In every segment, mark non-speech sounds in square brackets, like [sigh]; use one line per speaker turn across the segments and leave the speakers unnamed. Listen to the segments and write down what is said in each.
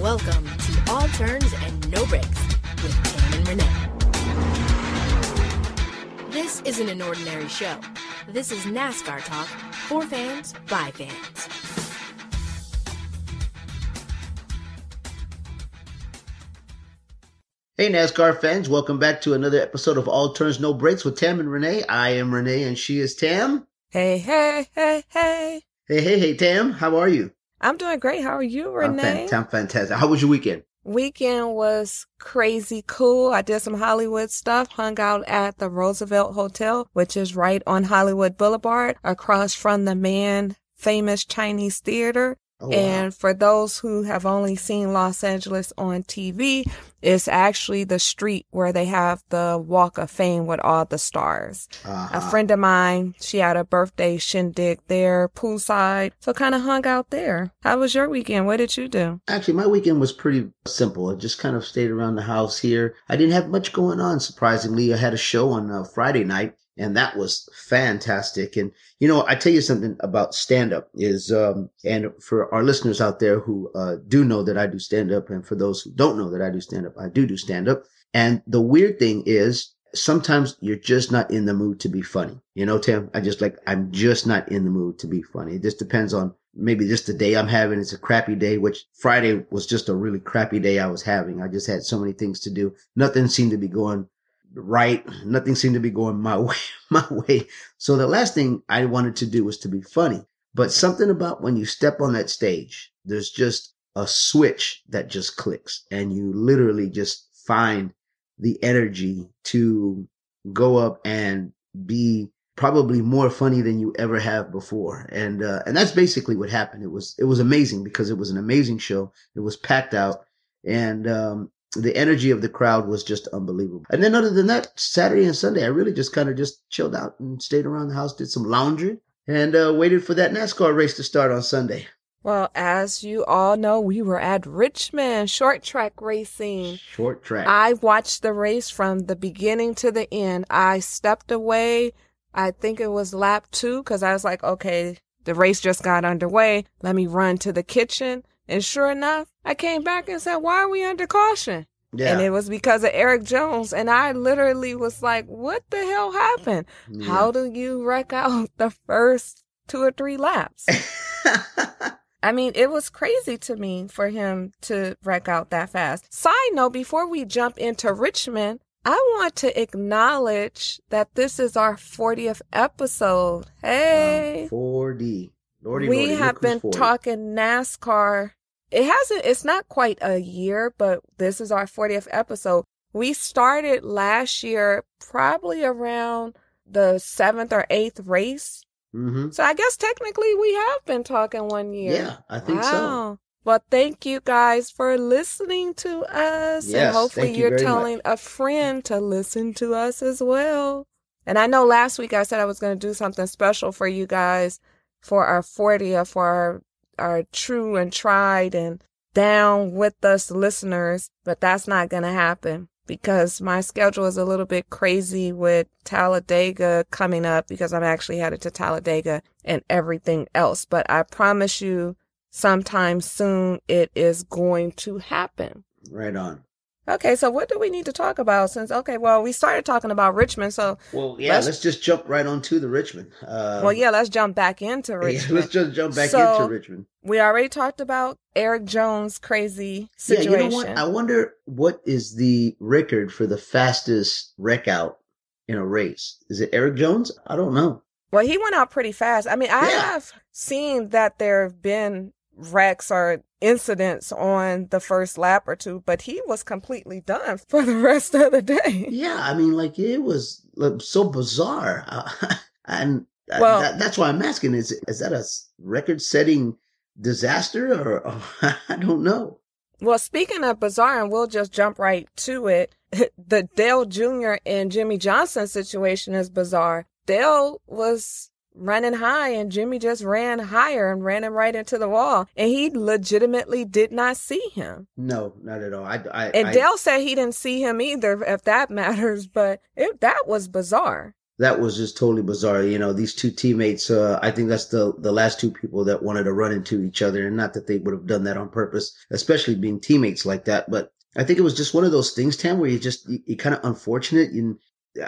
Welcome to All Turns and No Breaks with Tam and Renee. This isn't an ordinary show. This is NASCAR talk for fans by fans.
Hey, NASCAR fans, welcome back to another episode of All Turns No Breaks with Tam and Renee. I am Renee and she is Tam.
Hey, hey, hey, hey.
Hey, hey, hey, Tam, how are you?
I'm doing great. How are you,
I'm,
Renee?
fan- I'm fantastic. How was your weekend?
Weekend was crazy cool. I did some Hollywood stuff, hung out at the Roosevelt Hotel, which is right on Hollywood Boulevard across from the man famous Chinese theater.
Oh, wow.
And for those who have only seen Los Angeles on TV, it's actually the street where they have the Walk of Fame with all the stars. A
Uh-huh.
friend of mine, she had a birthday shindig there, poolside. So kind of hung out there. How was your weekend? What did you do?
Actually, my weekend was pretty simple. I just kind of stayed around the house here. I didn't have much going on, surprisingly. I had a show on uh, Friday night, and that was fantastic. And, you know, I tell you something about stand up is, um, and for our listeners out there who uh, do know that I do stand up, and for those who don't know that I do stand up, I do do stand up. And the weird thing is, sometimes you're just not in the mood to be funny. You know, Tim, I just like, I'm just not in the mood to be funny. It just depends on maybe just the day I'm having. It's a crappy day, which Friday was just a really crappy day I was having. I just had so many things to do. Nothing seemed to be going right. Nothing seemed to be going my [laughs] way, my way. So the last thing I wanted to do was to be funny, but something about when you step on that stage, there's just a switch that just clicks and you literally just find the energy to go up and be probably more funny than you ever have before. And, uh, and that's basically what happened. It was, it was amazing because it was an amazing show. It was packed out and, um, the energy of the crowd was just unbelievable. And then other than that, Saturday and Sunday, I really just kind of just chilled out and stayed around the house, did some laundry and, uh, waited for that NASCAR race to start on Sunday.
Well, as you all know, we were at Richmond short track racing.
Short track.
I watched the race from the beginning to the end. I stepped away. I think it was lap two because I was like, okay, the race just got underway. Let me run to the kitchen. And sure enough, I came back and said, why are we under caution?
yeah.
And it was because of Erik Jones. And I literally was like, what the hell happened?
Yeah.
How do you wreck out [laughs] the first two or three laps? [laughs] I mean, it was crazy to me for him to wreck out that fast. Side note, before we jump into Richmond, I want to acknowledge that this is our 40th episode. Hey,
4D. Lordy,
we
lordy,
have been
40.
talking NASCAR. It hasn't, it's not quite a year, but this is our 40th episode. We started last year, probably around the seventh or eighth race.
Mhm.
So I guess technically we have been talking one year.
Yeah, I think so.
Wow. Well, thank you guys for listening to us.
Yes,
and hopefully
you
you're
very
telling a friend to listen to us as well. And I know last week I said I was going to do something special for you guys for our 40th, for our, our true and tried and down with us listeners, but that's not going to happen because my schedule is a little bit crazy with Talladega coming up because I'm actually headed to Talladega and everything else. But I promise you sometime soon it is going to happen.
Right on.
Okay, so what do we need to talk about since okay, well, we started talking about Richmond, so
Well, yeah,
Let's-
let's, just jump right on to the Richmond. Uh,
well, yeah, let's jump back into [laughs]
yeah,
Richmond.
let's just jump back
So-
into Richmond.
we already talked about Erik Jones' crazy situation.
Yeah, you know what? I wonder what is the record for the fastest wreck out in a race. Is it Erik Jones? I don't know.
Well, he went out pretty fast. I mean, I
Yeah.
have seen that there have been wrecks or incidents on the first lap or two, but he was completely done [laughs] for the rest of the day.
Yeah, I mean, like it was like, so bizarre, [laughs] uh, and uh,
Well-
that, that's why I'm asking: is is that a record-setting disaster, or, or [laughs] I don't know?
Well, speaking of bizarre, and we'll just jump right to it. The Dale Jr. and Jimmie Johnson situation is bizarre. Dale was running high and Jimmy just ran higher and ran him right into the wall. And he legitimately did not see him.
No, not at all. I, I,
And
I-
Dale said he didn't see him either, if that [laughs] matters, but it, that was bizarre.
that was just totally bizarre. You know, these two teammates, uh, I think that's the, the last two people that wanted to run into each other and not that they would have done that on purpose, especially being teammates like that. But I think it was just one of those things, Tam, where you just, you, you kind of unfortunate. And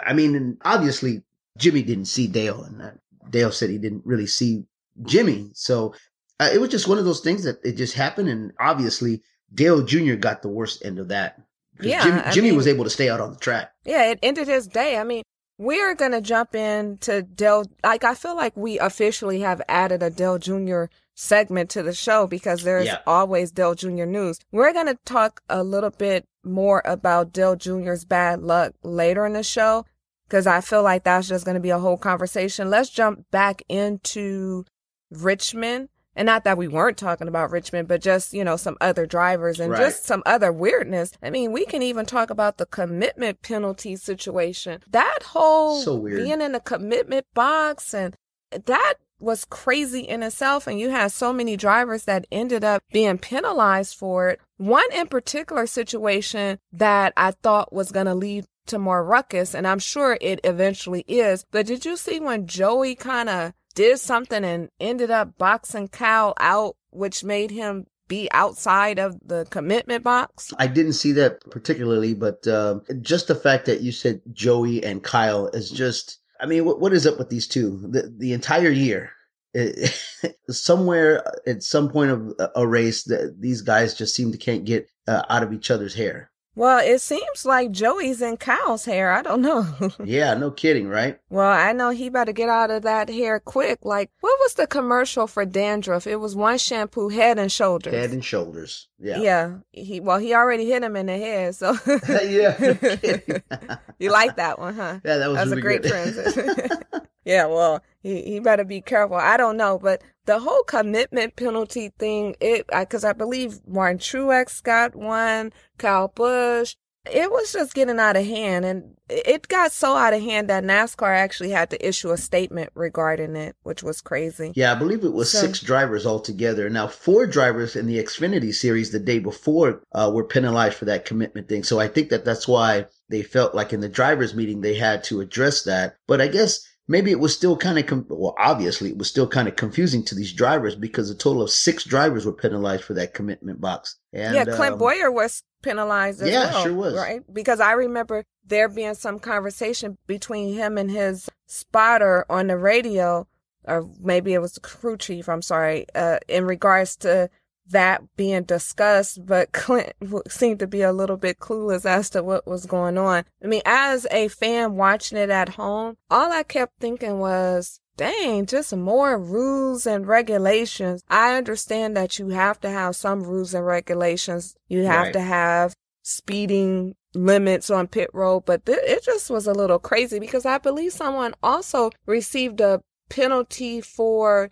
I mean, and obviously Jimmy didn't see Dale and Dale said he didn't really see Jimmy. So uh, it was just one of those things that it just happened. And obviously Dale Jr. got the worst end of that.
Yeah,
Jimmy, Jimmy
mean-
was able to stay out on the track.
Yeah, it ended his day. I mean, we're going to jump into Dale. Like, I feel like we officially have added a Dale Jr. segment to the show because there's
Yeah.
always Dale Jr. news. We're going to talk a little bit more about Dale Jr.'s bad luck later in the show because I feel like that's just going to be a whole conversation. Let's jump back into Richmond. And not that we weren't talking about Richmond, but just, you know, some other drivers and
Right.
just some other weirdness. I mean, we can even talk about the commitment penalty situation. That whole
So weird.
being in the commitment box and that was crazy in itself. And you had so many drivers that ended up being penalized for it. One in particular situation that I thought was going to lead to more ruckus, and I'm sure it eventually is. But did you see when Joey kind of did something and ended up boxing Cal out, which made him be outside of the commitment box?
I didn't see that particularly, but um, just the fact that you said Joey and Kyle is just, I mean, what, what is up with these two? The, the entire year, [laughs] somewhere at some point of a- a race, that these guys just seem to can't get uh, out of each other's hair.
Well, it seems like Joey's in Cal's hair. I don't know. [laughs]
Yeah, no kidding, right?
well, I know he better get out of that hair quick. Like, what was the commercial for dandruff? It was one shampoo, head and shoulders.
Head and shoulders. Yeah.
yeah. He well, he already hit him in the head. So [laughs]
yeah. [laughs]
you like that one, huh?
Yeah, that was
That's a
really
great
good.
transition. Yeah, well, he, he better be careful. I don't know, but the whole commitment penalty thing, it because I believe Martin Truex got one, Kyle Busch. It was just getting out of hand, and it got so out of hand that NASCAR actually had to issue a statement regarding it, which was crazy.
Yeah, I believe it was
So-
six drivers altogether. Now, four drivers in the Xfinity series the day before uh, were penalized for that commitment thing. So I think that that's why they felt like in the drivers meeting they had to address that. But I guess maybe it was still kind of, com- well, obviously it was still kind of confusing to these drivers because a total of six drivers were penalized for that commitment box. And,
yeah, Clint
um,
Bowyer was penalized as
Yeah,
well.
sure was.
Right? Because I remember there being some conversation between him and his spotter on the radio, or maybe it was the crew chief, I'm sorry, uh, in regards to that being discussed, but [laughs] Clint seemed to be a little bit clueless as to what was going on. I mean, as a fan watching it at home, all I kept thinking was, dang, just more rules and regulations. I understand that you have to have some rules and regulations. You have
Right.
to have speeding limits on pit road, but th- it just was a little crazy because I believe someone also received a penalty for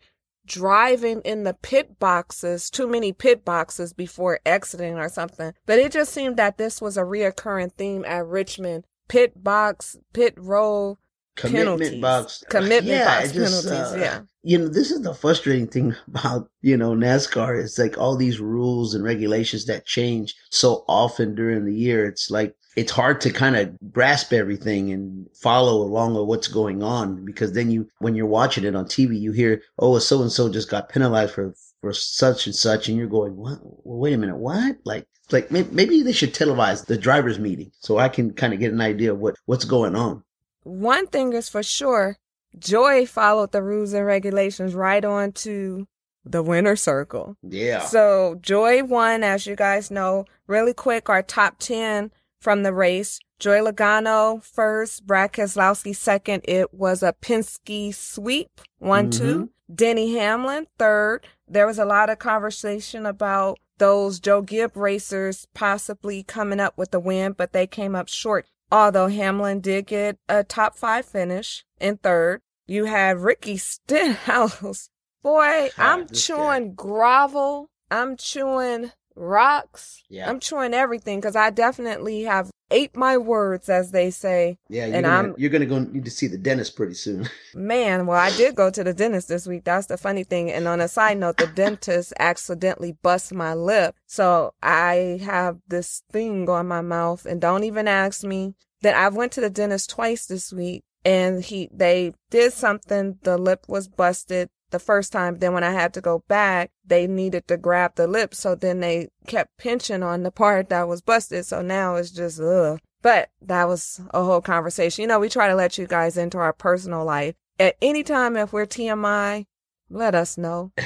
driving in the pit boxes, too many pit boxes before exiting or something. But it just seemed that this was a reoccurring theme at Richmond. Pit box, pit road,
commitment
penalties.
box.
Commitment
yeah,
box
just,
penalties,
uh,
yeah.
You know, this is the frustrating thing [laughs] about, you know, NASCAR. It's like all these rules and regulations that change so often during the year. It's like, it's hard to kind of grasp everything and follow along with what's going on because then you, when you're watching it on TV, you hear, oh, so and so just got penalized for, for such and such. And you're going, what? Well, wait a minute. What? Like, like maybe they should televise the drivers meeting so I can kind of get an idea of what, what's going on.
One thing is for sure, Joey followed the rules and regulations right on to the winner circle.
Yeah.
So Joey won, as you guys know. Really quick, our top 10 from the race. Joey Logano first, Brad Keselowski second. It was a Penske sweep, one, mm-hmm. two. Denny Hamlin third. There was a lot of conversation about those Joe Gibbs racers possibly coming up with the win, but they came up short. Although Hamlin did get a top five finish in third. You had Ricky Stenhouse. [laughs] Boy, I'm
guy.
chewing gravel. I'm chewing rocks.
Yeah.
I'm chewing everything because I definitely have ate my words, as they say.
Yeah, you're
And
gonna,
I'm-
you're gonna go need to see the dentist pretty soon. [laughs]
Man, well, I did go to the dentist this week. That's the funny thing. And on a side note, the dentist accidentally bust my lip. So I have this thing on my mouth and don't even ask me that I went to the dentist twice this week and he they did something the lip was busted the first time. Then when i had to go back they needed to grab the lip so then they kept pinching on the part that was busted. So now it's just ugh. But that was a whole conversation. You know we try to let you guys into our personal life. At any time if we're tmi let us know. [laughs]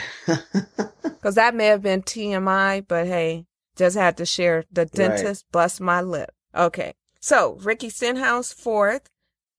Because that may have been tmi but hey just had to share. The dentist right. bust my lip. Okay. So ricky stenhouse fourth.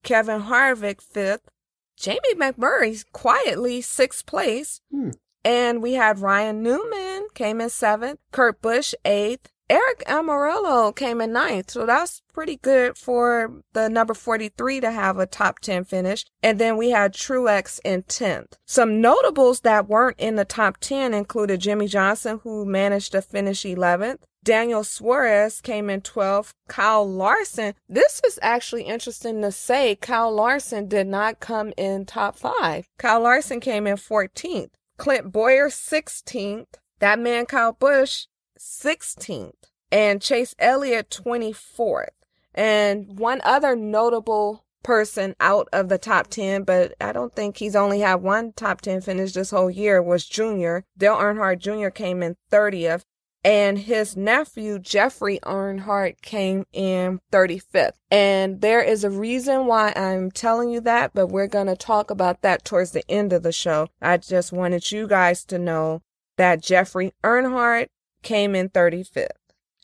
Kevin Harvick fifth, Jamie McMurray quietly sixth place. Hmm. And we had Ryan Newman came in seventh, Kurt Busch eighth, Aric Almirola came in ninth. So that's pretty good for the number 43 to have a top 10 finish. And then we had Truex in 10th. Some notables that weren't in the top 10 included Jimmie Johnson, who managed to finish 11th. Daniel Suarez came in 12th. Kyle Larson. This is actually interesting to say. Kyle Larson did not come in top five. Kyle Larson came in 14th. Clint Bowyer 16th. That man Kyle Busch 16th. And Chase Elliott 24th. And one other notable person out of the top 10, but I don't think he's only had one top 10 finish this whole year was Junior. Dale Earnhardt Jr. came in 30th and his nephew Jeffrey Earnhardt came in 35th. And there is a reason why I'm telling you that, but we're going to talk about that towards the end of the show. I just wanted you guys to know that Jeffrey Earnhardt came in 35th.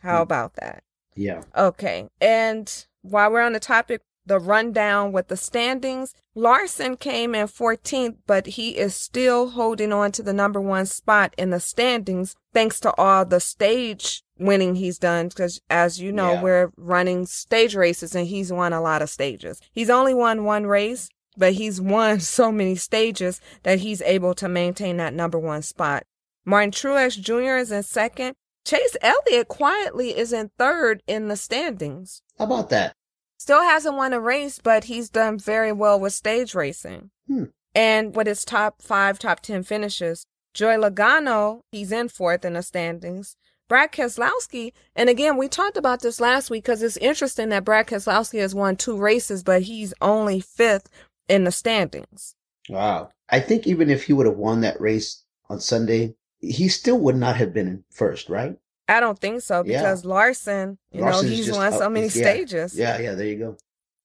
How hmm. about that?
Yeah.
Okay. And while we're on the topic, the rundown with the standings. Larson came in 14th, but he is still holding on to the number one spot in the standings thanks to all the stage winning he's done. Because as you know, yeah. we're running stage races and he's won a lot of stages. He's only won one race, but he's won [laughs] so many stages that he's able to maintain that number one spot. Martin Truex Jr. is in second. Chase Elliott quietly is in third in the standings.
How about that?
Still hasn't won a race, but he's done very well with stage racing. Hmm. And with his top five, top 10 finishes. Joey Logano, he's in fourth in the standings. Brad Keselowski, and again, we talked about this last week because it's interesting that Brad Keselowski has won two races, but he's only fifth in the standings.
Wow. I think even if he would have won that race on Sunday, he still would not have been in first, right?
I don't think so because yeah. Larson, you Larson's know, he's won so many
yeah.
stages.
Yeah, yeah, there you go.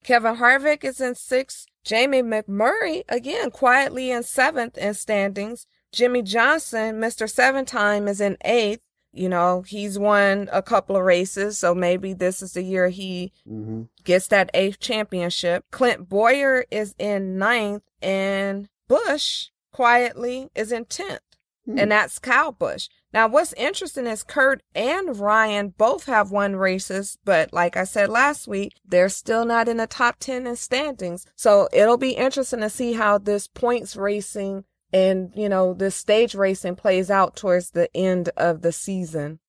Kevin Harvick is in sixth. Jamie McMurray, again, quietly in seventh in standings. Jimmie Johnson, Mr. Seven Time, is in eighth. You know, he's won a couple of races, so maybe this is the year he mm-hmm. gets that eighth championship. Clint Bowyer is in ninth, and Busch quietly is in tenth. Hmm. And that's Kyle Busch. Now, what's interesting is Kurt and Ryan both have won races, but like I said last week, they're still not in the top 10 in standings. So it'll be interesting to see how this points racing and, you know, this stage racing plays out towards the end of the season.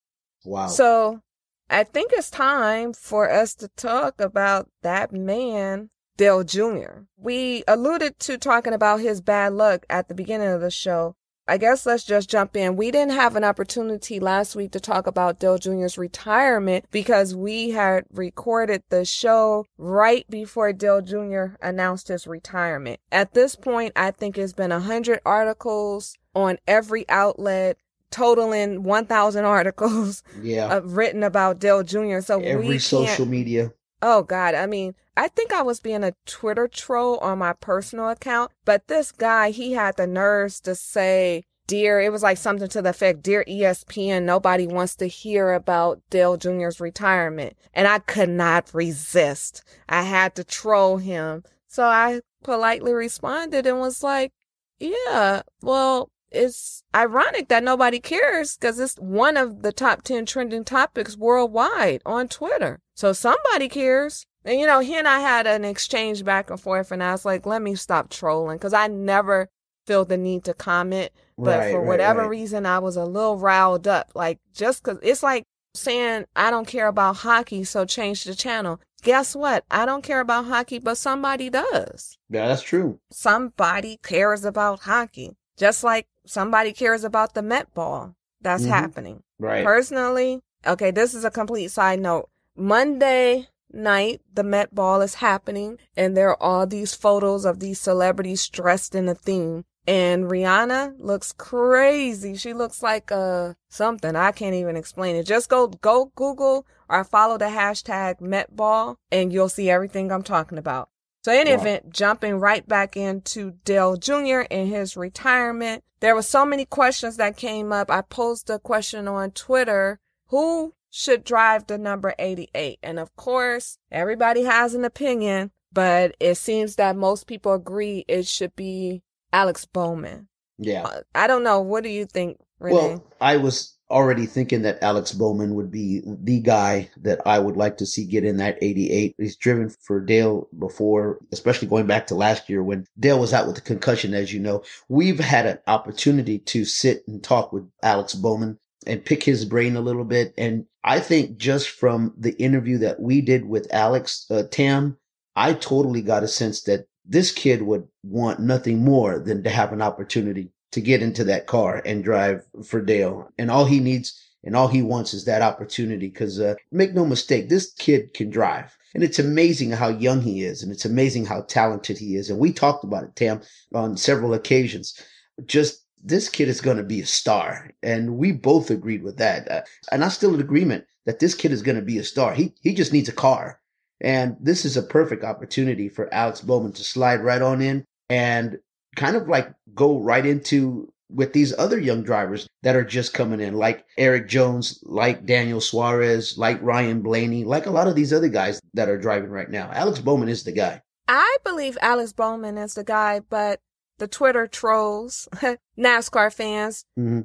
Wow.
So I think it's time for us to talk about that man, Dale Jr. We alluded to talking about his bad luck at the beginning of the show, I guess let's just jump in. We didn't have an opportunity last week to talk about Dale Jr.'s retirement because we had recorded the show right before Dale Jr. announced his retirement. At this point, I think it's been a hundred articles on every outlet totaling 1,000 [laughs] articles
yeah.
written about Dale Jr. So
every social media.
Oh God. I mean, I think I was being a Twitter troll on my personal account, but this guy, he had the nerves to say, Dear, it was like something to the effect, Dear ESPN, nobody wants to hear about Dale Jr.'s retirement. And I could not resist. I had to troll him. So I politely responded and was like, Yeah, well, it's ironic that nobody cares because it's one of the top 10 trending topics worldwide on Twitter. So somebody cares. And you know, he and I had an exchange back and forth, and I was like, let me stop trolling because I never feel the need to comment. But right, for right, whatever right. reason, I was a little riled up. Like, just because it's like saying, I don't care about hockey, so change the channel. Guess what? I don't care about hockey, but somebody does.
Yeah, that's true.
Somebody cares about hockey, just like somebody cares about the Met ball that's mm-hmm. happening.
Right.
Personally, okay, this is a complete side note. Monday, night the Met Ball is happening and there are all these photos of these celebrities dressed in a theme. And Rihanna looks crazy. She looks like uh something. I can't even explain it. Just go go Google or follow the hashtag Met Ball and you'll see everything I'm talking about. So in wow. event, jumping right back into Dale Jr. and his retirement, there were so many questions that came up. I posed a question on Twitter. Who should drive the number 88? And of course, everybody has an opinion, but it seems that most people agree it should be Alex Bowman.
Yeah. Uh,
I don't know. What do you think, Renee?
Well, I was already thinking that Alex Bowman would be the guy that I would like to see get in that 88. He's driven for Dale before, especially going back to last year when Dale was out with the concussion, as you know. We've had an opportunity to sit and talk with Alex Bowman and pick his brain a little bit. And I think just from the interview that we did with Alex, uh, Tam, I totally got a sense that this kid would want nothing more than to have an opportunity to get into that car and drive for Dale. And all he needs and all he wants is that opportunity. Cause, uh, make no mistake, this kid can drive. And it's amazing how young he is. And it's amazing how talented he is. And we talked about it, Tam, on several occasions. Just this kid is going to be a star. And we both agreed with that. Uh, and I'm still in agreement that this kid is going to be a star. He, he just needs a car. And this is a perfect opportunity for Alex Bowman to slide right on in and kind of like go right into with these other young drivers that are just coming in, like Erik Jones, like Daniel Suarez, like Ryan Blaney, like a lot of these other guys that are driving right now. Alex Bowman is the guy.
I believe Alex Bowman is the guy, but the Twitter trolls, [laughs] NASCAR fans, mm-hmm.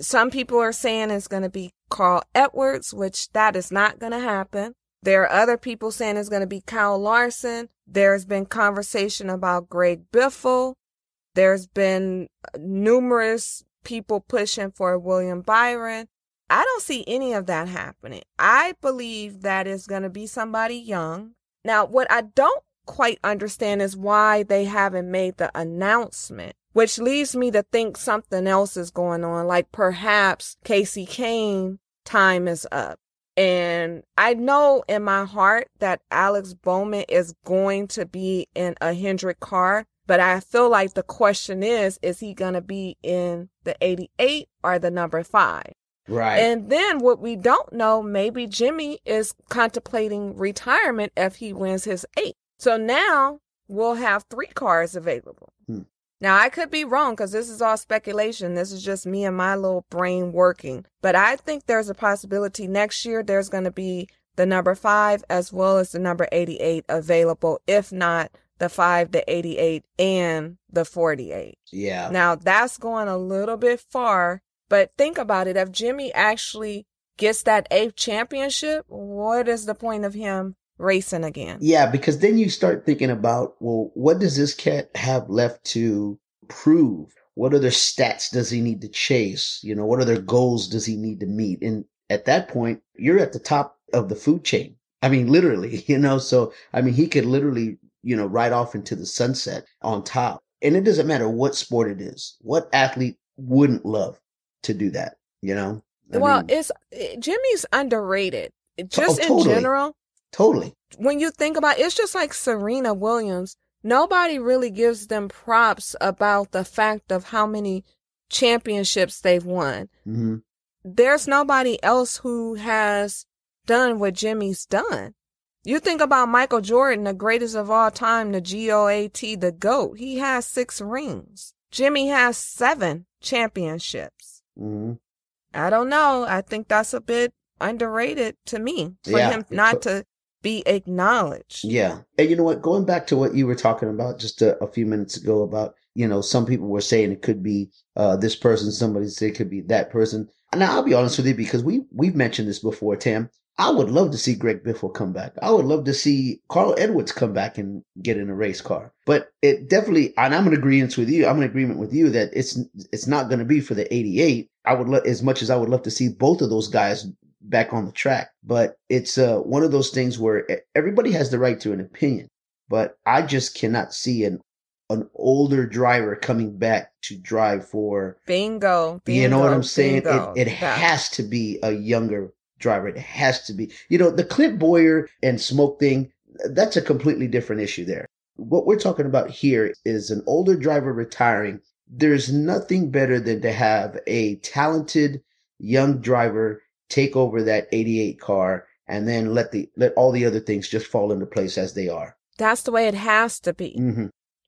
some people are saying it's going to be Carl Edwards, which that is not going to happen. There are other people saying it's going to be Kyle Larson. There's been conversation about Greg Biffle. There's been numerous people pushing for William Byron. I don't see any of that happening. I believe that is going to be somebody young. Now, what I don't quite understand is why they haven't made the announcement, which leads me to think something else is going on, like perhaps Kasey Kahne time is up. And I know in my heart that Alex Bowman is going to be in a Hendrick car but I feel like the question is, is he going to be in the 88 or the number five?
Right.
And then what we don't know, maybe Jimmy is contemplating retirement if he wins his eight. So now we'll have three cars available. Hmm. Now I could be wrong because this is all speculation. This is just me and my little brain working. But I think there's a possibility next year there's going to be the number five as well as the number 88 available. If not, the 5, the 88, and the 48.
Yeah.
Now that's going a little bit far, but think about it. If Jimmy actually gets that eighth championship, what is the point of him racing again?
Yeah, because then you start thinking about, well, what does this cat have left to prove? What other stats does he need to chase? You know, what other goals does he need to meet? And at that point, you're at the top of the food chain. I mean, literally, [laughs] you know, so, I mean, he could literally you know, right off into the sunset on top. And it doesn't matter what sport it is. What athlete wouldn't love to do that, you know?
I well, mean, it's Jimmy's underrated. Just oh, totally. in general.
Totally.
When you think about it, it's just like Serena Williams. Nobody really gives them props about the fact of how many championships they've won. Mm-hmm. There's nobody else who has done what Jimmy's done. You think about Michael Jordan, the greatest of all time, the GOAT, the GOAT. He has six rings. Jimmy has seven championships. Mm-hmm. I don't know. I think that's a bit underrated to me for yeah. him not to be acknowledged.
Yeah. And you know what? Going back to what you were talking about just a, a few minutes ago about, you know, some people were saying it could be uh, this person, somebody said it could be that person. Now I'll be honest with you because we we've mentioned this before, Tam. I would love to see Greg Biffle come back. I would love to see Carl Edwards come back and get in a race car. But it definitely, and I'm in agreement with you. I'm in agreement with you that it's it's not going to be for the 88. I would love as much as I would love to see both of those guys back on the track. But it's uh, one of those things where everybody has the right to an opinion. But I just cannot see an an older driver coming back to drive for
bingo. bingo
you know what I'm saying? Bingo. It, it has to be a younger driver. It has to be. You know, the Clint Bowyer and Smoke thing, that's a completely different issue there. What we're talking about here is an older driver retiring. There's nothing better than to have a talented young driver take over that 88 car and then let the let all the other things just fall into place as they are.
That's the way it has to be.
Mm-hmm.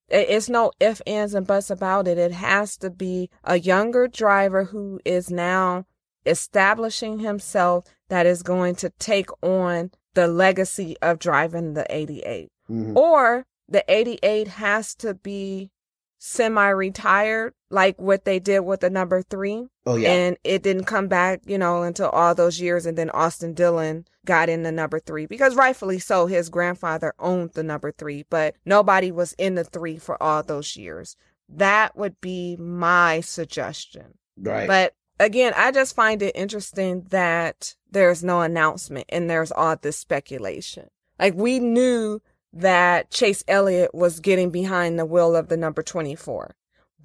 It's no ifs, ands, and buts about it. It has to be a younger driver who is now establishing himself that is going to take on the legacy of driving the 88.
Mm-hmm.
Or the 88 has to be semi retired, like what they did with the number three.
Oh yeah.
And it didn't come back, you know, until all those years. And then Austin Dillon got in the number three because rightfully so, his grandfather owned the number three, but nobody was in the three for all those years. That would be my suggestion.
right.
But again, I just find it interesting that there's no announcement and there's all this speculation. Like we knew that Chase Elliott was getting behind the wheel of the number 24.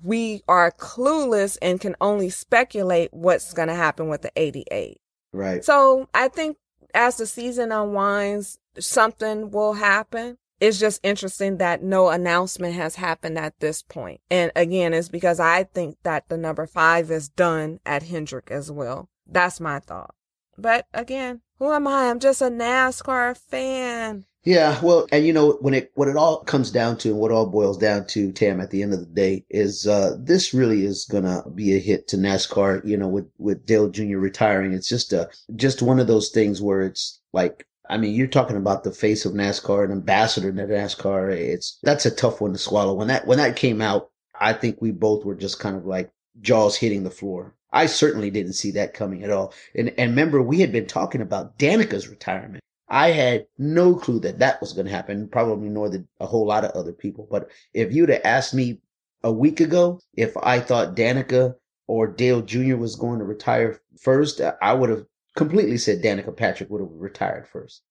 We are clueless and can only speculate what's going to happen with the 88.
right.
So I think as the season unwinds, something will happen. It's just interesting that no announcement has happened at this point. And again, it's because I think that the number five is done at Hendrick as well. That's my thought. But again, who am I? I'm just a NASCAR fan.
Yeah, well, and you know when it what it all comes down to and what all boils down to, Tam, at the end of the day, is uh this really is gonna be a hit to NASCAR. You know, with with Dale Jr. retiring, it's just a just one of those things where it's like, I mean, you're talking about the face of NASCAR, an ambassador to NASCAR. It's that's a tough one to swallow. When that when that came out, I think we both were just kind of like jaws hitting the floor. I certainly didn't see that coming at all. And and remember, we had been talking about Danica's retirement. I had no clue that that was going to happen, probably nor did a whole lot of other people. But if you'd have asked me a week ago if I thought Danica or Dale Jr. was going to retire first, I would have completely said Danica Patrick would have retired first.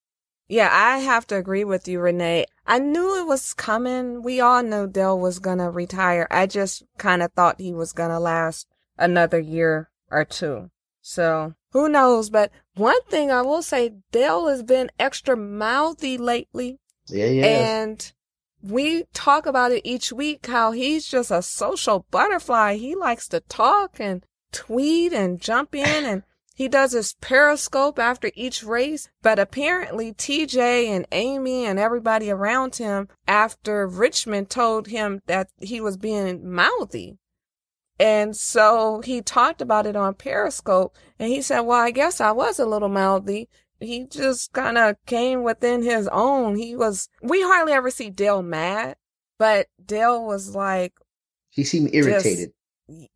Yeah, I have to agree with you, Renee. I knew it was coming. We all knew Dale was going to retire. I just kind of thought he was going to last another year or two. So who knows? But one thing I will say, Dale has been extra mouthy lately.
Yeah, yeah.
And we talk about it each week how he's just a social butterfly. He likes to talk and tweet and jump in and he does his periscope after each race. But apparently TJ and Amy and everybody around him after Richmond told him that he was being mouthy. And so he talked about it on Periscope and he said, well, I guess I was a little mouthy. He just kind of came within his own. He was, we hardly ever see Dale mad, but Dale was like
he seemed irritated.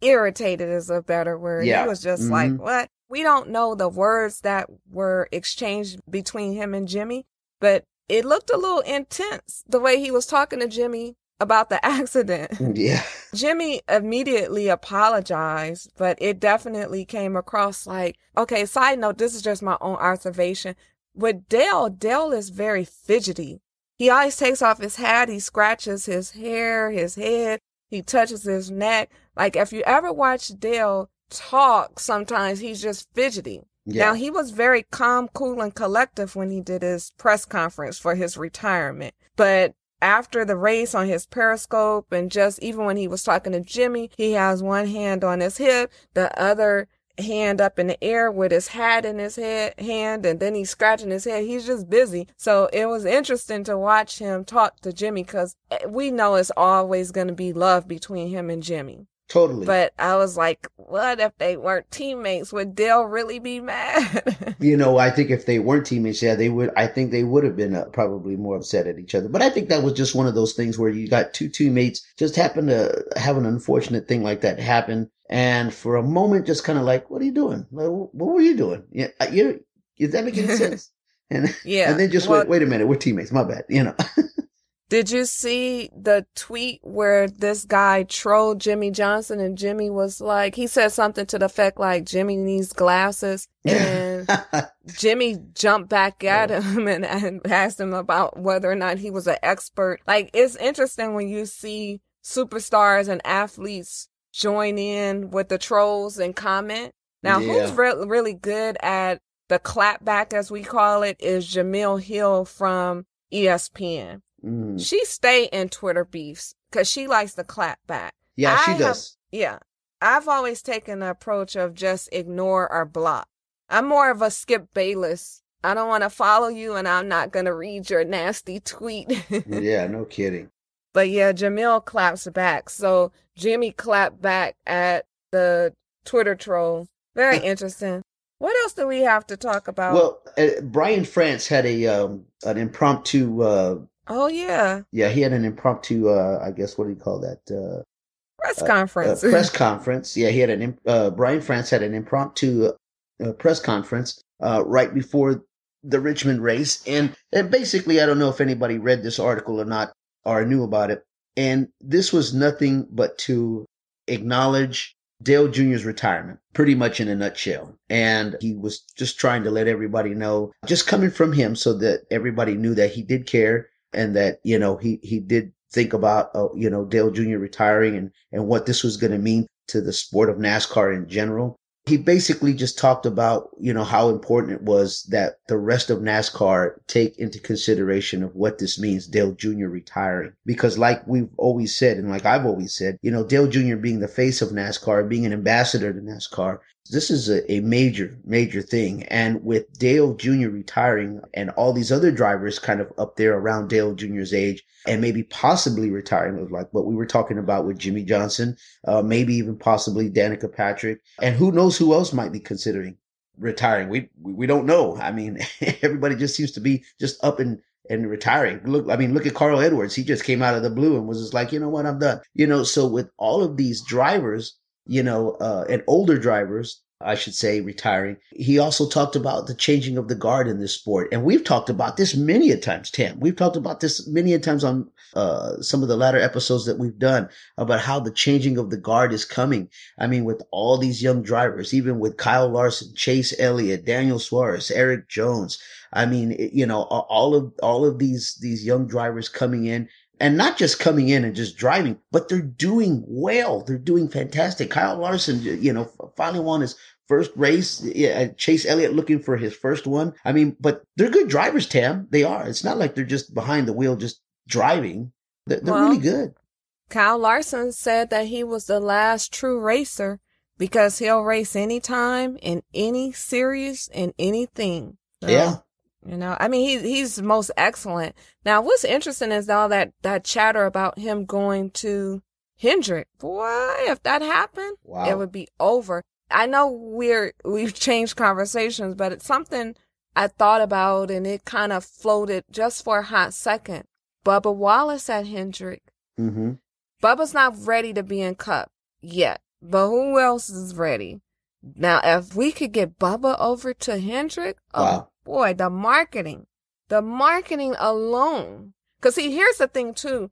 irritated is a better word.
Yeah.
He was just
Mhm.
like, what? We don't know the words that were exchanged between him and Jimmy, but it looked a little intense the way he was talking to Jimmy about the accident.
Mm, yeah.
Jimmy immediately apologized, but it definitely came across like, okay, side note, this is just my own observation. With Dale, Dale is very fidgety. He always takes off his hat, he scratches his hair, his head, he touches his neck. Like if you ever watch Dale talk, sometimes he's just fidgety.
Yeah.
Now he was very calm, cool, and collective when he did his press conference for his retirement. But after the race on his periscope and just even when he was talking to Jimmy, he has one hand on his hip, the other hand up in the air with his hat in his head hand and then he's scratching his head. He's just busy. So it was interesting to watch him talk to Jimmy because eh, we know it's always going to be love between him and Jimmy.
Totally.
But I was like, what if they weren't teammates? Would Dale really be mad? [laughs]
you know, I think if they weren't teammates, yeah, they would. I think they would have been uh, probably more upset at each other. But I think that was just one of those things where you got two teammates just happen to have an unfortunate thing like that happen, and for a moment, just kind of like, "What are you doing? Like, What were you doing? Yeah, you is that making [laughs] sense?" And
yeah.
and then just
Well,
wait, wait a minute, we're teammates. My bad. You know. [laughs]
Did you see the tweet where this guy trolled Jimmie Johnson and Jimmy was like, he said something to the effect like, Jimmy needs glasses. And [laughs] Jimmy jumped back at him [laughs] and, and asked him about whether or not he was an expert. Like, it's interesting when you see superstars and athletes join in with the trolls and comment. Now,
Yeah.
who's re- really good at the clapback, as we call it, is Jemele Hill from ESPN.
Mm.
She stay in Twitter beefs because she likes the clapback.
Yeah, she
I have-
does.
Yeah. I've always taken the approach of just ignore or block. I'm more of a Skip Bayless. I don't want to follow you and I'm not going to read your nasty tweet. [laughs]
yeah, no kidding.
But yeah, Jemele claps back. So Jimmy clapped back at the Twitter troll. Very [laughs] interesting. What else do we have to talk about?
Well, uh, Brian France had a um, an impromptu. Uh,
oh yeah,
yeah, he had an impromptu. Uh, I guess what do you call that? Uh,
press
uh,
conference.
press [laughs] conference. Yeah, he had an. Uh, Brian France had an impromptu uh, press conference uh, right before the Richmond race, and and basically, I don't know if anybody read this article or not or knew about it, and this was nothing but to acknowledge Dale Jr.'s retirement, pretty much in a nutshell. And he was just trying to let everybody know, just coming from him, so that everybody knew that he did care and that you know he he did think about uh, you know Dale Jr. retiring and and what this was going to mean to the sport of NASCAR in general. He basically just talked about you know how important it was that the rest of NASCAR take into consideration of what this means Dale Jr. retiring because like we've always said and like I've always said you know Dale Jr. being the face of NASCAR being an ambassador to NASCAR this is a, a major, major thing. And with Dale Jr. retiring and all these other drivers kind of up there around Dale Jr.'s age and maybe possibly retiring, like what we were talking about with Jimmie Johnson, uh, maybe even possibly Danica Patrick, and who knows who else might be considering retiring. We, we, don't know. I mean, [laughs] everybody just seems to be just up and, and retiring. Look, I mean, look at Carl Edwards. He just came out of the blue and was just like, you know what, I'm done. You know, so with all of these drivers, you know, uh, and older drivers, I should say, retiring. He also talked about the changing of the guard in this sport. And we've talked about this many a times, Tam. We've talked about this many a times on uh, some of the latter episodes that we've done about how the changing of the guard is coming. I mean, with all these young drivers, even with Kyle Larson, Chase Elliott, Daniel Suarez, Erik Jones. I mean, you know, all of, all of these, these young drivers coming in and not just coming in and just driving, but they're doing well. They're doing fantastic. Kyle Larson, you know, finally won his first race. Yeah, uh, Chase Elliott looking for his first one. I mean, but they're good drivers, Tam. They are. It's not like they're just behind the wheel, just driving. They're, they're
Well,
really good.
Kyle Larson said that he was the last true racer because he'll race anytime in any series in anything. So,
Yeah.
You know, I mean, he, he's most excellent. Now, what's interesting is all that, that chatter about him going to Hendrick. Boy, if that happened,
Wow.
it would be over. I know we're, we've changed conversations, but it's something I thought about and it kind of floated just for a hot second. Bubba Wallace at Hendrick.
hmm
Bubba's not ready to be in Cup yet, but who else is ready? Now, if we could get Bubba over to Hendrick, oh
Wow.
Boy, the marketing, the marketing alone. Cause see, here's the thing too.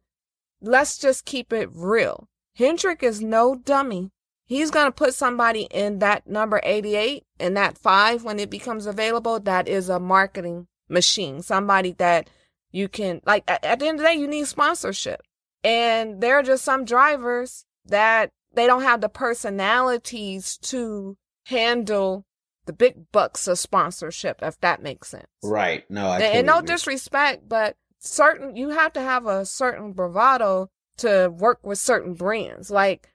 Let's just keep it real. Hendrick is no dummy. He's going to put somebody in that number 88 and that five when it becomes available. That is a marketing machine. Somebody that you can, like, at, at the end of the day, you need sponsorship. And there are just some drivers that they don't have the personalities to handle the big bucks of sponsorship, if that makes sense.
Right. No, I
And, and no disrespect, but certain you have to have a certain bravado to work with certain brands. Like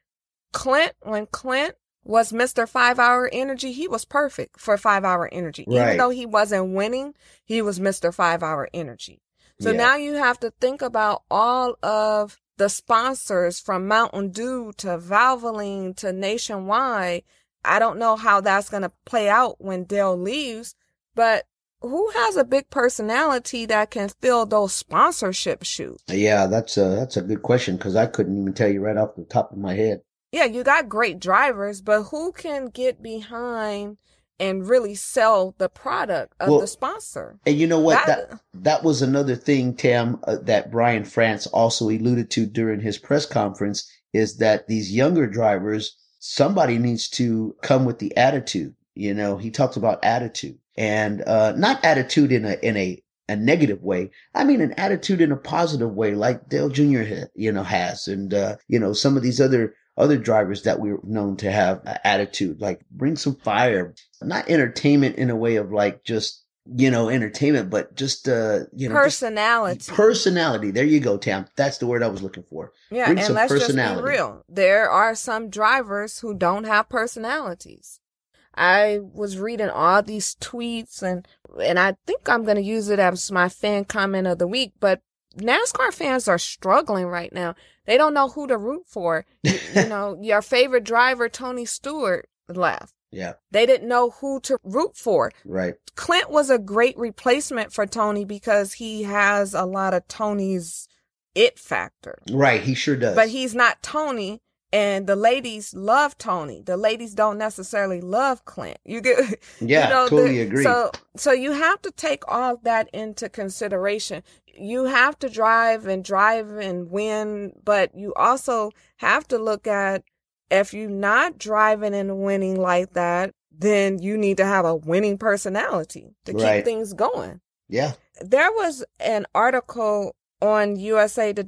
Clint, when Clint was Mr. Five Hour Energy, he was perfect for Five Hour Energy.
Right.
Even though he wasn't winning, he was Mr. Five Hour Energy. So
Yeah.
now you have to think about all of the sponsors from Mountain Dew to Valvoline to Nationwide. I don't know how that's going to play out when Dale leaves, but who has a big personality that can fill those sponsorship shoes?
Yeah, that's a that's a good question because I couldn't even tell you right off the top of my head.
Yeah, you got great drivers, but who can get behind and really sell the product of
Well,
the sponsor?
And you know what?
That-
That that was another thing, Tam, uh, that Brian France also alluded to during his press conference is that these younger drivers, somebody needs to come with the attitude. You know, he talks about attitude and uh, not attitude in a in a a negative way. I mean, an attitude in a positive way, like Dale Jr. Ha, you know has, and uh, you know some of these other other drivers that we're known to have attitude, like bring some fire, not entertainment in a way of like just you know, entertainment, but just uh, you know,
Personality.
personality. There you go, Tam. That's the word I was looking for.
yeah,
bring
and let's just be real. There are some drivers who don't have personalities. I was reading all these tweets and and I think I'm going to use it as my fan comment of the week, but NASCAR fans are struggling right now. They don't know who to root for. You, you [laughs] know, your favorite driver Tony Stewart left.
Yeah,
They didn't know who to root for.
right.
Clint was a great replacement for Tony because he has a lot of Tony's it factor.
Right, he sure does.
But he's not Tony and the ladies love Tony. The ladies don't necessarily love Clint. You get [laughs]
yeah,
you know,
totally
the-
agree.
So so you have to take all that into consideration. You have to drive and drive and win, but you also have to look at if you're not driving and winning like that, then you need to have a winning personality to
Right.
keep things going.
yeah,
There was an article on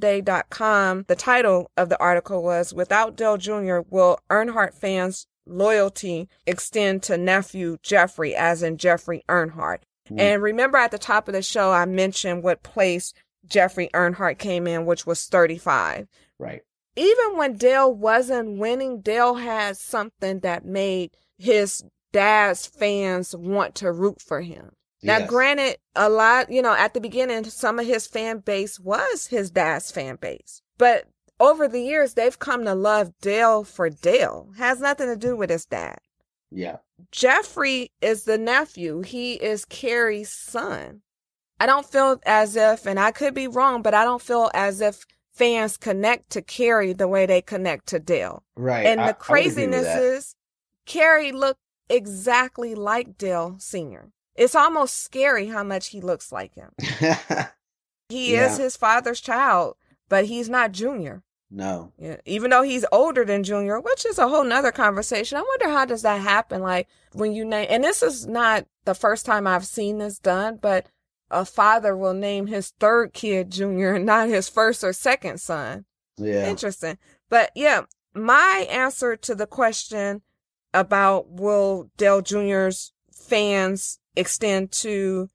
usatoday.com. The title of the article was Without Dale Jr., Will Earnhardt fans' loyalty extend to nephew Jeffrey, as in Jeffrey Earnhardt?
Hmm.
And remember at the top of the show, I mentioned what place Jeffrey Earnhardt came in, which was 35
right.
Even when Dale wasn't winning, Dale had something that made his dad's fans want to root for him. Now, granted, a lot, you know, at the beginning, some of his fan base was his dad's fan base. But over the years, they've come to love Dale for Dale. Has nothing to do with his dad.
Yeah,
Jeffrey is the nephew. He is Kerry's son. I don't feel as if, and I could be wrong, but I don't feel as if fans connect to Kerry the way they connect to Dale.
right.
and
I
the craziness is, Kerry looked exactly like Dale Sr. It's almost scary how much he looks like him. [laughs] He is his father's child, but he's not Junior.
no,
Yeah, even though he's older than Junior, which is a whole nother conversation. I wonder how does that happen? Like when you name, and this is not the first time I've seen this done, but a father will name his third kid Junior and not his first or second son.
yeah,
Interesting. But yeah, my answer to the question about will Dale Jr.'s fans extend to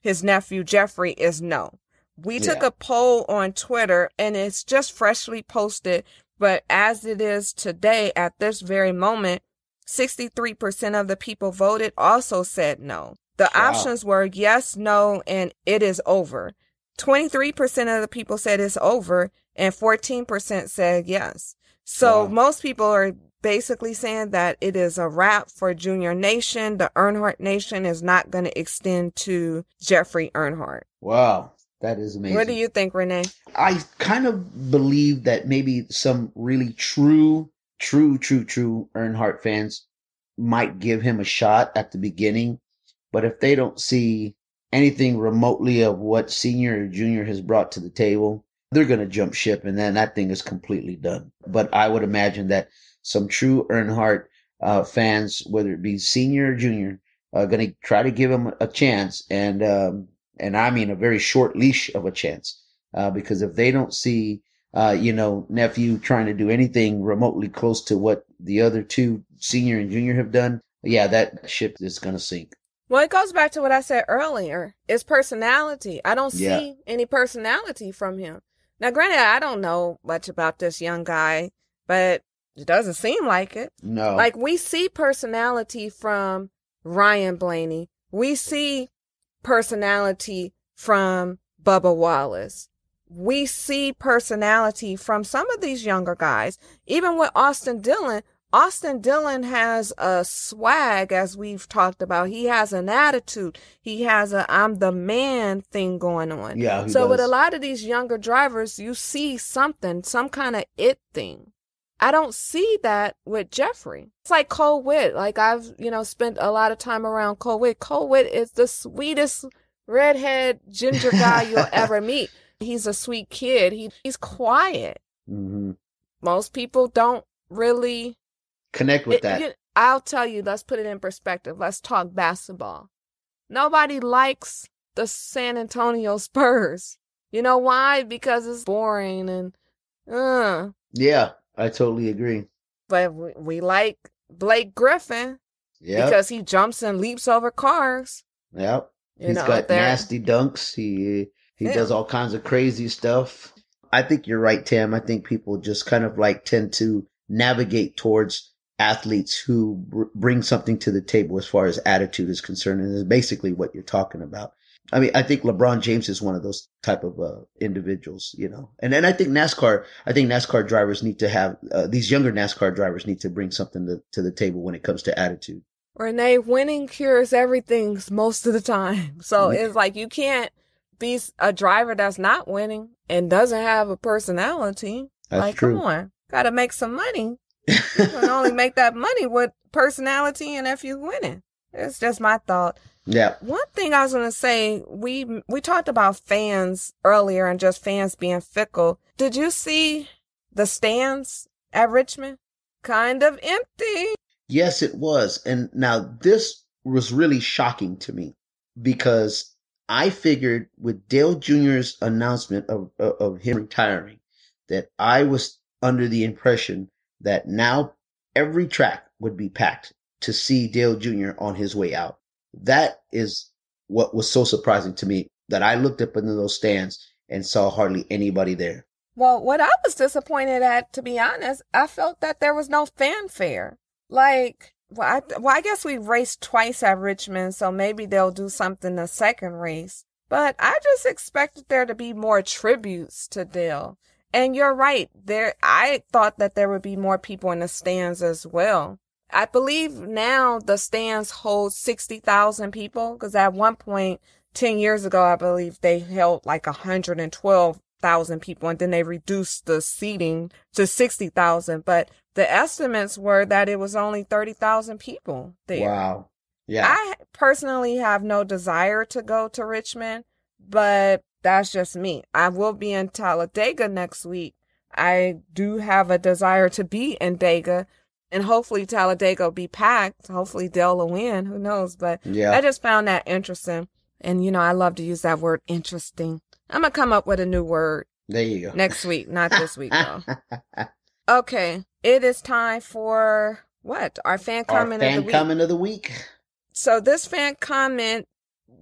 his nephew Jeffrey is no. We took a poll on Twitter and it's just freshly posted, but as it is today at this very moment, 63% of the people voted also said no. The
Wow.
options were yes, no, and it is over. 23% of the people said it's over and 14% said yes. So
Wow.
most people are basically saying that it is a wrap for Junior Nation. The Earnhardt Nation is not going to extend to Jeffrey Earnhardt.
wow, that is amazing.
What do you think, Renee?
I kind of believe that maybe some really true, true, true, true Earnhardt fans might give him a shot at the beginning, but if they don't see anything remotely of what senior or junior has brought to the table, they're going to jump ship and then that thing is completely done. But I would imagine that some true Earnhardt uh, fans, whether it be senior or junior, are going to try to give him a chance and, um, and I mean a very short leash of a chance uh, because if they don't see, uh, you know, nephew trying to do anything remotely close to what the other two, senior and junior, have done, yeah, that ship is going to sink.
Well, it goes back to what I said earlier. It's personality. I don't see
Yeah.
any personality from him. Now, granted, I don't know much about this young guy, but it doesn't seem like it.
No,
Like we see personality from Ryan Blaney. We see personality from Bubba Wallace. We see personality from some of these younger guys. Even with Austin Dillon, Austin Dillon has a swag, as we've talked about. He has an attitude. He has a I'm the man thing going on.
yeah.
So with a lot of these younger drivers, you see something, some kind of it thing. I don't see that with Jeffrey. It's like Cole Whitt. Like I've, you know, spent a lot of time around Cole Whitt. Cole Whitt is the sweetest redhead ginger guy you'll [laughs] ever meet. He's a sweet kid. He he's quiet.
Mhm.
Most people don't really
connect with
it-
that.
you- I'll tell you, let's put it in perspective. Let's talk basketball. Nobody likes the San Antonio Spurs. You know why? Because it's boring and uh
yeah, I totally agree.
But we, we like Blake Griffin
Yeah.
because he jumps and leaps over cars.
Yep.
You
He's
know,
got nasty dunks. He he
Yeah.
does all kinds of crazy stuff. I think you're right, Tam. I think people just kind of like tend to navigate towards athletes who br- bring something to the table as far as attitude is concerned, and is basically what you're talking about. I mean, I think LeBron James is one of those type of uh, individuals, you know, and and I think NASCAR. I think NASCAR drivers need to have uh, these younger NASCAR drivers need to bring something to, to the table when it comes to attitude.
Renee, winning cures everything most of the time. [laughs] So
Mhm.
it's like you can't be a driver that's not winning and doesn't have a personality.
That's
like,
true.
come on, gotta make some money. You can only make that money with personality and if you're winning. It's just my thought.
yeah.
One thing I was going to say, we we talked about fans earlier and just fans being fickle. Did you see the stands at Richmond? Kind of empty.
Yes, it was. And now this was really shocking to me because I figured with Dale Jr.'s announcement of, of, of him retiring that I was under the impression that now every track would be packed to see Dale Jr. on his way out. That is what was so surprising to me that I looked up into those stands and saw hardly anybody there.
Well, what I was disappointed at, to be honest, I felt that there was no fanfare. Like, well, I, well, I guess we raced twice at Richmond, so maybe they'll do something the second race. But I just expected there to be more tributes to Dale. And you're right. There, I thought that there would be more people in the stands as well. I believe now the stands hold 60,000 people because at one point, 10 years ago, I believe they held like 112,000 people and then they reduced the seating to 60,000. But the estimates were that it was only 30,000 people there.
Wow. Yeah.
I personally have no desire to go to Richmond, but that's just me. I will be in Talladega next week. I do have a desire to be in Dega, and hopefully Talladega will be packed. Hopefully Dale will win. Who knows? But
yeah.
I just found that interesting. And you know, I love to use that word interesting. I'm gonna come up with a new word
there you go.
next week, not this week though. [laughs] Okay, it is time for what? Our fan
Our
comment of the
fan
week.
comment of the week.
So this fan comment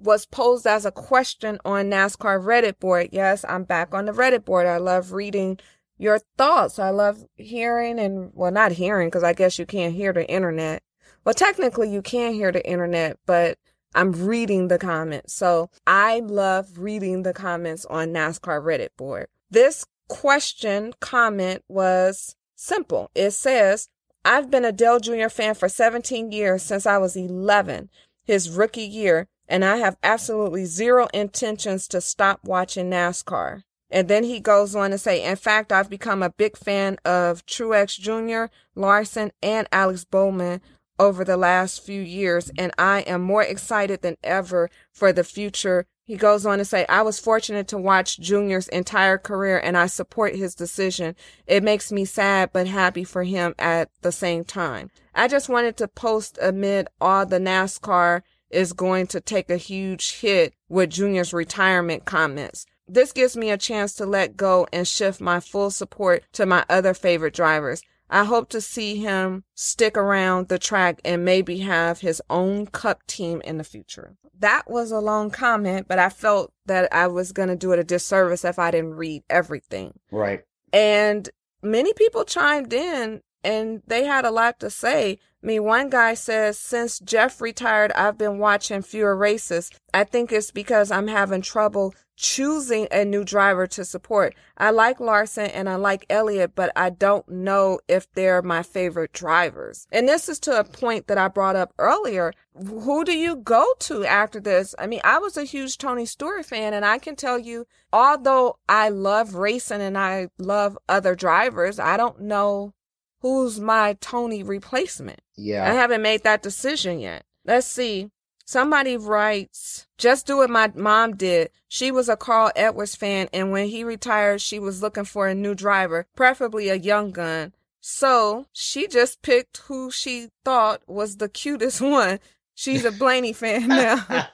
was posed as a question on NASCAR Reddit board. Yes, I'm back on the Reddit board. I love reading your thoughts. I love hearing and well, not hearing because I guess you can't hear the internet. Well, technically you can hear the internet, but I'm reading the comments. So I love reading the comments on NASCAR Reddit board. This question comment was simple. It says, I've been a Dale Jr. fan for 17 years since I was 11, his rookie year, and I have absolutely zero intentions to stop watching NASCAR. And then he goes on to say, in fact, I've become a big fan of Truex Jr., Larson, and Alex Bowman over the last few years, and I am more excited than ever for the future. He goes on to say, I was fortunate to watch Junior's entire career and I support his decision. It makes me sad but happy for him at the same time. I just wanted to post amid all the NASCAR is going to take a huge hit with Junior's retirement comments. This gives me a chance to let go and shift my full support to my other favorite drivers. I hope to see him stick around the track and maybe have his own cup team in the future. That was a long comment, but I felt that I was going to do it a disservice if I didn't read everything.
Right.
And many people chimed in and they had a lot to say. I mean, one guy says, since Jeff retired, I've been watching fewer races. I think it's because I'm having trouble choosing a new driver to support. I like Larson and I like Elliott, but I don't know if they're my favorite drivers. And this is to a point that I brought up earlier. Who do you go to after this? I mean, I was a huge Tony Stewart fan and I can tell you, although I love racing and I love other drivers, I don't know who's my Tony replacement.
Yeah.
I haven't made that decision yet. Let's see. Somebody writes, just do what my mom did. She was a Carl Edwards fan, and when he retired, she was looking for a new driver, preferably a young gun. So she just picked who she thought was the cutest [laughs] one. She's a Blaney fan [laughs] now. [laughs]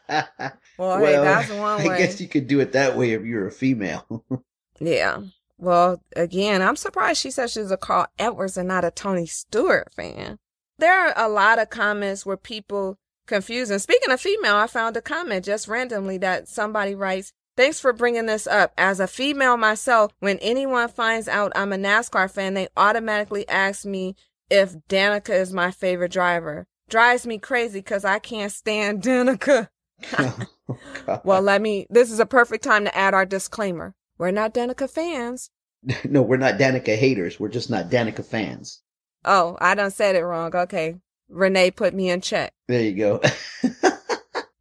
well, hey, that's one
I guess you could do it that way if you're a female.
Yeah. Well, again, I'm surprised she said she's a Carl Edwards and not a Tony Stewart fan. There are a lot of comments where people confuse. And speaking of female, I found a comment just randomly that somebody writes, Thanks for bringing this up. As a female myself, when anyone finds out I'm a NASCAR fan, they automatically ask me if Danica is my favorite driver. Drives me crazy because I can't stand Danica. [laughs] [laughs]
Oh,
well, let me, this is a perfect time to add our disclaimer. We're not Danica fans. [laughs]
no, we're not Danica haters. We're just not Danica fans.
Oh, I done said it wrong. Okay. Renee put me in check.
There you go. [laughs]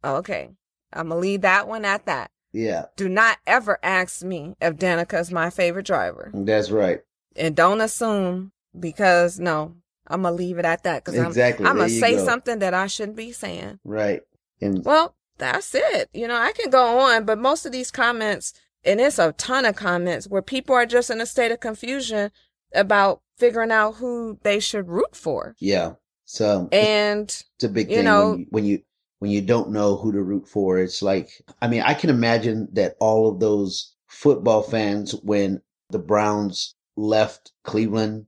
Okay. I'm going to leave that one at that.
yeah,
Do not ever ask me if Danica is my favorite driver.
that's right.
And don't assume because no, I'm going to leave it at that because
Exactly.
I'm, I'm going to say
go.
something that I shouldn't be saying.
Right. And
Well, that's it. You know, I can go on, but most of these comments, and it's a ton of comments where people are just in a state of confusion about figuring out who they should root for.
yeah, so
And
it's a big thing you
know-
when, you, when you when you don't know who to root for. It's like I mean, I can imagine that all of those football fans when the Browns left Cleveland,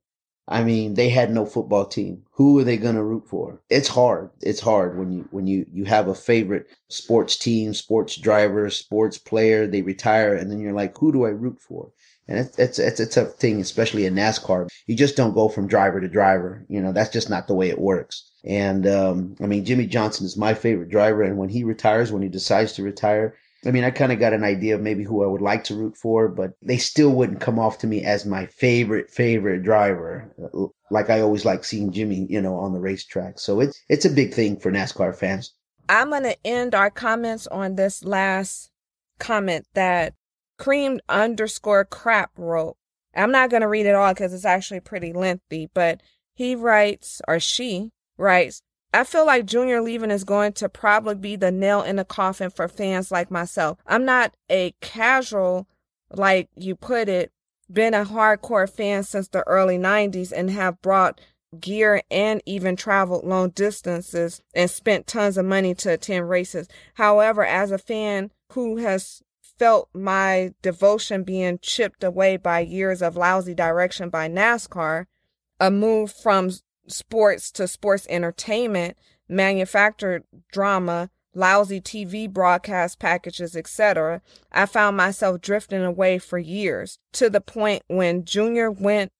I mean, they had no football team. Who are they going to root for? It's hard. It's hard when you when you you have a favorite sports team, sports driver, sports player, they retire and then you're like, who do I root for? And it's, it's, it's a tough thing, especially in NASCAR. You just don't go from driver to driver. You know, that's just not the way it works. And, um, I mean, Jimmie Johnson is my favorite driver. And when he retires, when he decides to retire, I mean, I kind of got an idea of maybe who I would like to root for, but they still wouldn't come off to me as my favorite, favorite driver. Uh, like I always like seeing Jimmie, you know, on the racetrack. So it's, it's a big thing for NASCAR fans.
I'm going to end our comments on this last comment that creamed underscore crap wrote. I'm not going to read it all because it's actually pretty lengthy, but he writes, or she writes, I feel like Junior leaving is going to probably be the nail in the coffin for fans like myself. I'm not a casual, like you put it, been a hardcore fan since the early 90s and have brought gear and even traveled long distances and spent tons of money to attend races. However, as a fan who has felt my devotion being chipped away by years of lousy direction by NASCAR, a move from sports to sports entertainment, manufactured drama, lousy TV broadcast packages, etc., I found myself drifting away for years to the point when Junior went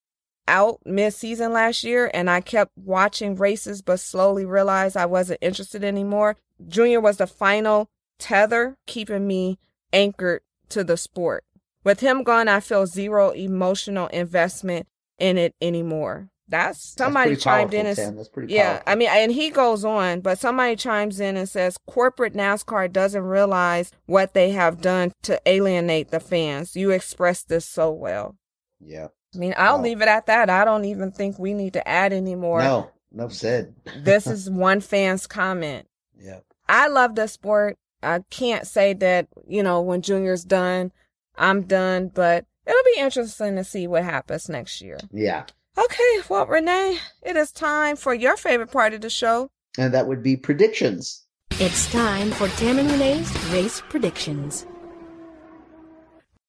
out mid-season last year and I kept watching races but slowly realized I wasn't interested anymore. Junior was the final tether keeping me anchored to the sport. With him gone, I feel zero emotional investment in it anymore. That's somebody
That's
chimed in and.
That's pretty
yeah,
powerful.
I mean, and he goes on, but somebody chimes in and says corporate NASCAR doesn't realize what they have done to alienate the fans. You expressed this so well.
yeah.
I mean, I'll
Wow.
leave it at that. I don't even think we need to add any more.
No, enough said.
This [laughs] is one fan's comment.
yeah.
I love the sport. I can't say that, you know, when Junior's done, I'm done, but it'll be interesting to see what happens next year.
Yeah.
Okay, well, Renee, it is time for your favorite part of the show.
And that would be predictions.
It's time for Tam and Renee's race predictions.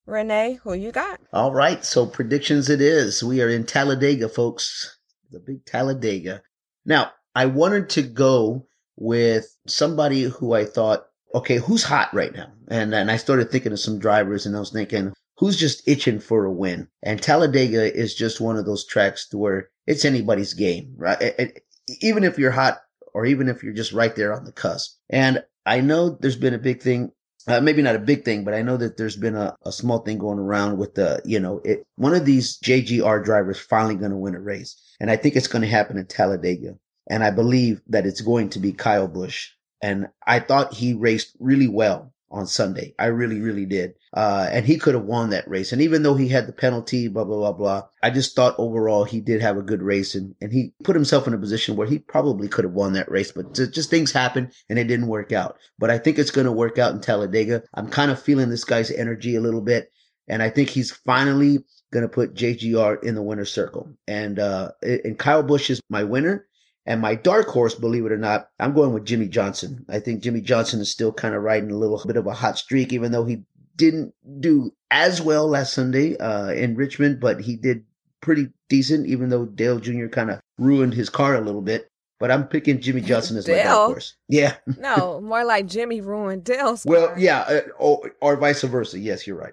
Renee, who you got?
All right, so predictions it is. We are in Talladega, folks. The big Talladega. Now, I wanted to go with somebody who I thought, okay, who's hot right now? And and I started thinking of some drivers and I was thinking, who's just itching for a win? And Talladega is just one of those tracks where it's anybody's game, right? It- it- even if you're hot or even if you're just right there on the cusp. And I know there's been a big thing uh, maybe not a big thing, but I know that there's been a, a small thing going around with the, you know, it, one of these JGR drivers finally going to win a race. And I think it's going to happen in Talladega. And I believe that it's going to be Kyle Busch. And I thought he raced really well on Sunday. I really, really did. Uh, and he could have won that race. And even though he had the penalty, blah, blah, blah, blah, I just thought overall he did have a good race and, and he put himself in a position where he probably could have won that race, but just things happen and it didn't work out. But I think it's going to work out in Talladega. I'm kind of feeling this guy's energy a little bit. And I think he's finally going to put JGR in the winner's circle. And, uh, and Kyle Busch is my winner. And my dark horse, believe it or not, I'm going with Jimmie Johnson. I think Jimmie Johnson is still kind of riding a little bit of a hot streak, even though he didn't do as well last Sunday uh, in Richmond, but he did pretty decent, even though Dale Jr. kind of ruined his car a little bit. But I'm picking Jimmie Johnson as my
Dale?
dark horse. Yeah. [laughs]
No, more like Jimmie ruined Dale's
Well,
car.
yeah, uh, or, or vice versa. Yes, you're right.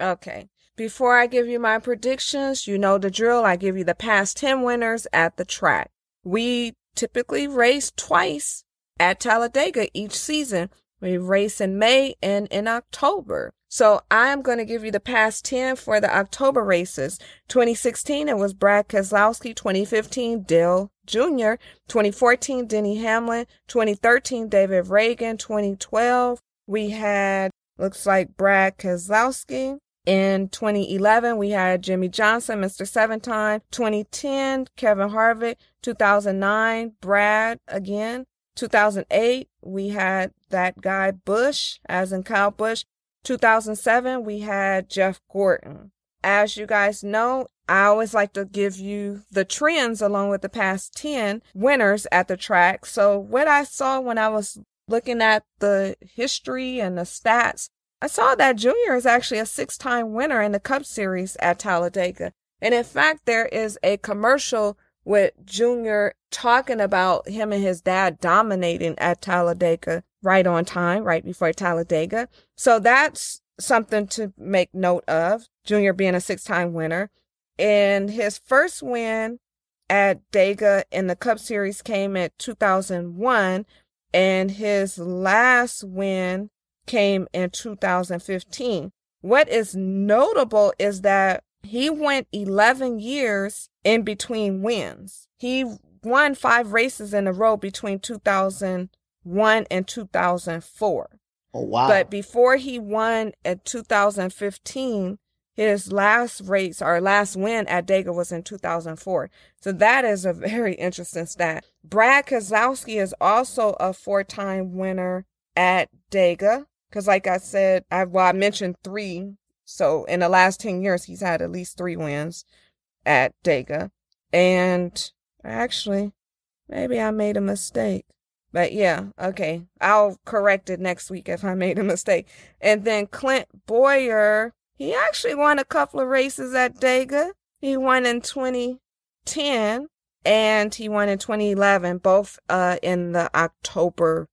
Okay. Before I give you my predictions, you know the drill. I give you the past 10 winners at the track. We typically race twice at Talladega each season. We race in May and in October. So I'm going to give you the past 10 for the October races. 2016, it was Brad Keselowski. 2015, Dale Jr. 2014, Denny Hamlin. 2013, David Ragan. 2012, we had, looks like Brad Keselowski. In 2011, we had Jimmie Johnson, Mr. Seven Time. 2010, Kevin Harvick. 2009, Brad again. 2008, we had that guy Busch, as in Kyle Busch. 2007, we had Jeff Gordon. As you guys know, I always like to give you the trends along with the past 10 winners at the track. So what I saw when I was looking at the history and the stats, I saw that Junior is actually a six time winner in the Cup Series at Talladega. And in fact, there is a commercial with Junior talking about him and his dad dominating at Talladega right on time, right before Talladega. So that's something to make note of. Junior being a six time winner. And his first win at Dega in the Cup Series came in 2001. And his last win came in 2015. What is notable is that he went 11 years in between wins. He won five races in a row between 2001 and 2004.
Oh, wow.
But before he won in 2015, his last race or last win at Dega was in 2004. So that is a very interesting stat. Brad Keselowski is also a four-time winner at Dega. Cause like I said, I, well, I mentioned three. So in the last 10 years, he's had at least three wins at Dega. And actually, maybe I made a mistake. But yeah, okay. I'll correct it next week if I made a mistake. And then Clint Bowyer, he actually won a couple of races at Dega. He won in 2010 and he won in 2011, both uh, in the October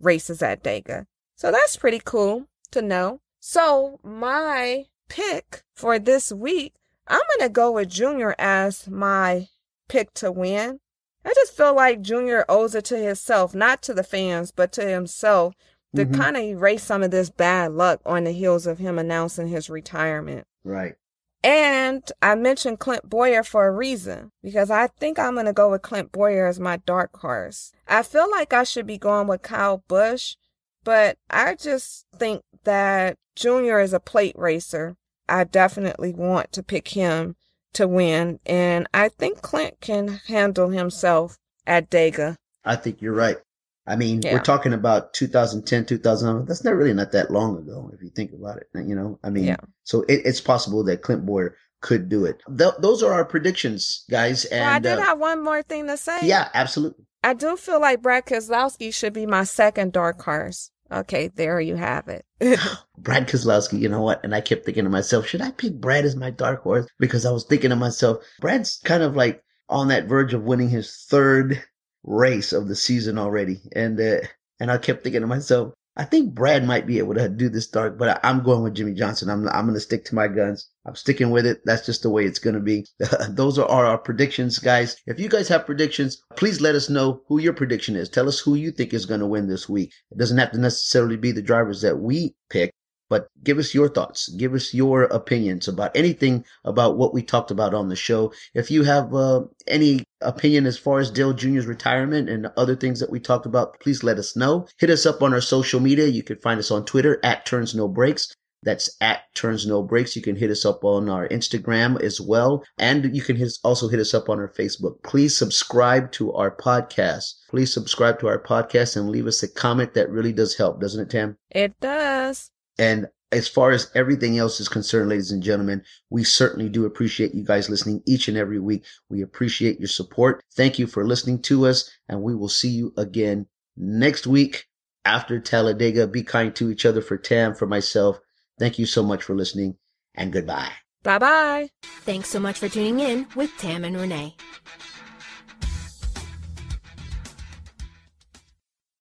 races at Dega. So that's pretty cool to know. So my pick for this week, I'm going to go with Junior as my pick to win. I just feel like Junior owes it to himself, not to the fans, but to himself to
Mhm.
kind of erase some of this bad luck on the heels of him announcing his retirement.
right.
And I mentioned Clint Bowyer for a reason because I think I'm going to go with Clint Bowyer as my dark horse. I feel like I should be going with Kyle Busch, but I just think that Junior is a plate racer. I definitely want to pick him to win. And I think Clint can handle himself at Dega.
I think you're right. I mean,
Yeah.
we're talking about 2010, 2011. That's not really not that long ago, if you think about it. You know, I mean,
Yeah.
so it, it's possible that Clint Bowyer could do it. Th- those are our predictions, guys.
well, I
And
did
uh,
have one more thing to say.
yeah, absolutely.
I do feel like Brad Keselowski should be my second dark horse. Okay, there you have it. [laughs]
Brad Keselowski, you know what? And I kept thinking to myself, should I pick Brad as my dark horse? Because I was thinking to myself, Brad's kind of like on that verge of winning his third race of the season already. And, uh, and I kept thinking to myself, I think Brad might be able to do this dark, but I, I'm going with Jimmie Johnson. I'm, I'm going to stick to my guns. I'm sticking with it. That's just the way it's going to be. [laughs] Those are our, our predictions, guys. If you guys have predictions, please let us know who your prediction is. Tell us who you think is going to win this week. It doesn't have to necessarily be the drivers that we pick, but give us your thoughts. Give us your opinions about anything about what we talked about on the show. If you have uh, any opinion as far as Dale Jr.'s retirement and other things that we talked about, please let us know. Hit us up on our social media. You can find us on Twitter at Turns No Breaks. That's at Turns No Breaks. You can hit us up on our Instagram as well. And you can also hit us up on our Facebook. Please subscribe to our podcast. Please subscribe to our podcast and leave us a comment. That really does help, doesn't it, Tam?
it does.
And as far as everything else is concerned, ladies and gentlemen, we certainly do appreciate you guys listening each and every week. We appreciate your support. Thank you for listening to us, and we will see you again next week after Talladega. Be kind to each other for Tam, for myself. Thank you so much for listening, and goodbye.
Bye bye.
Thanks so much for tuning in with Tam and Renee.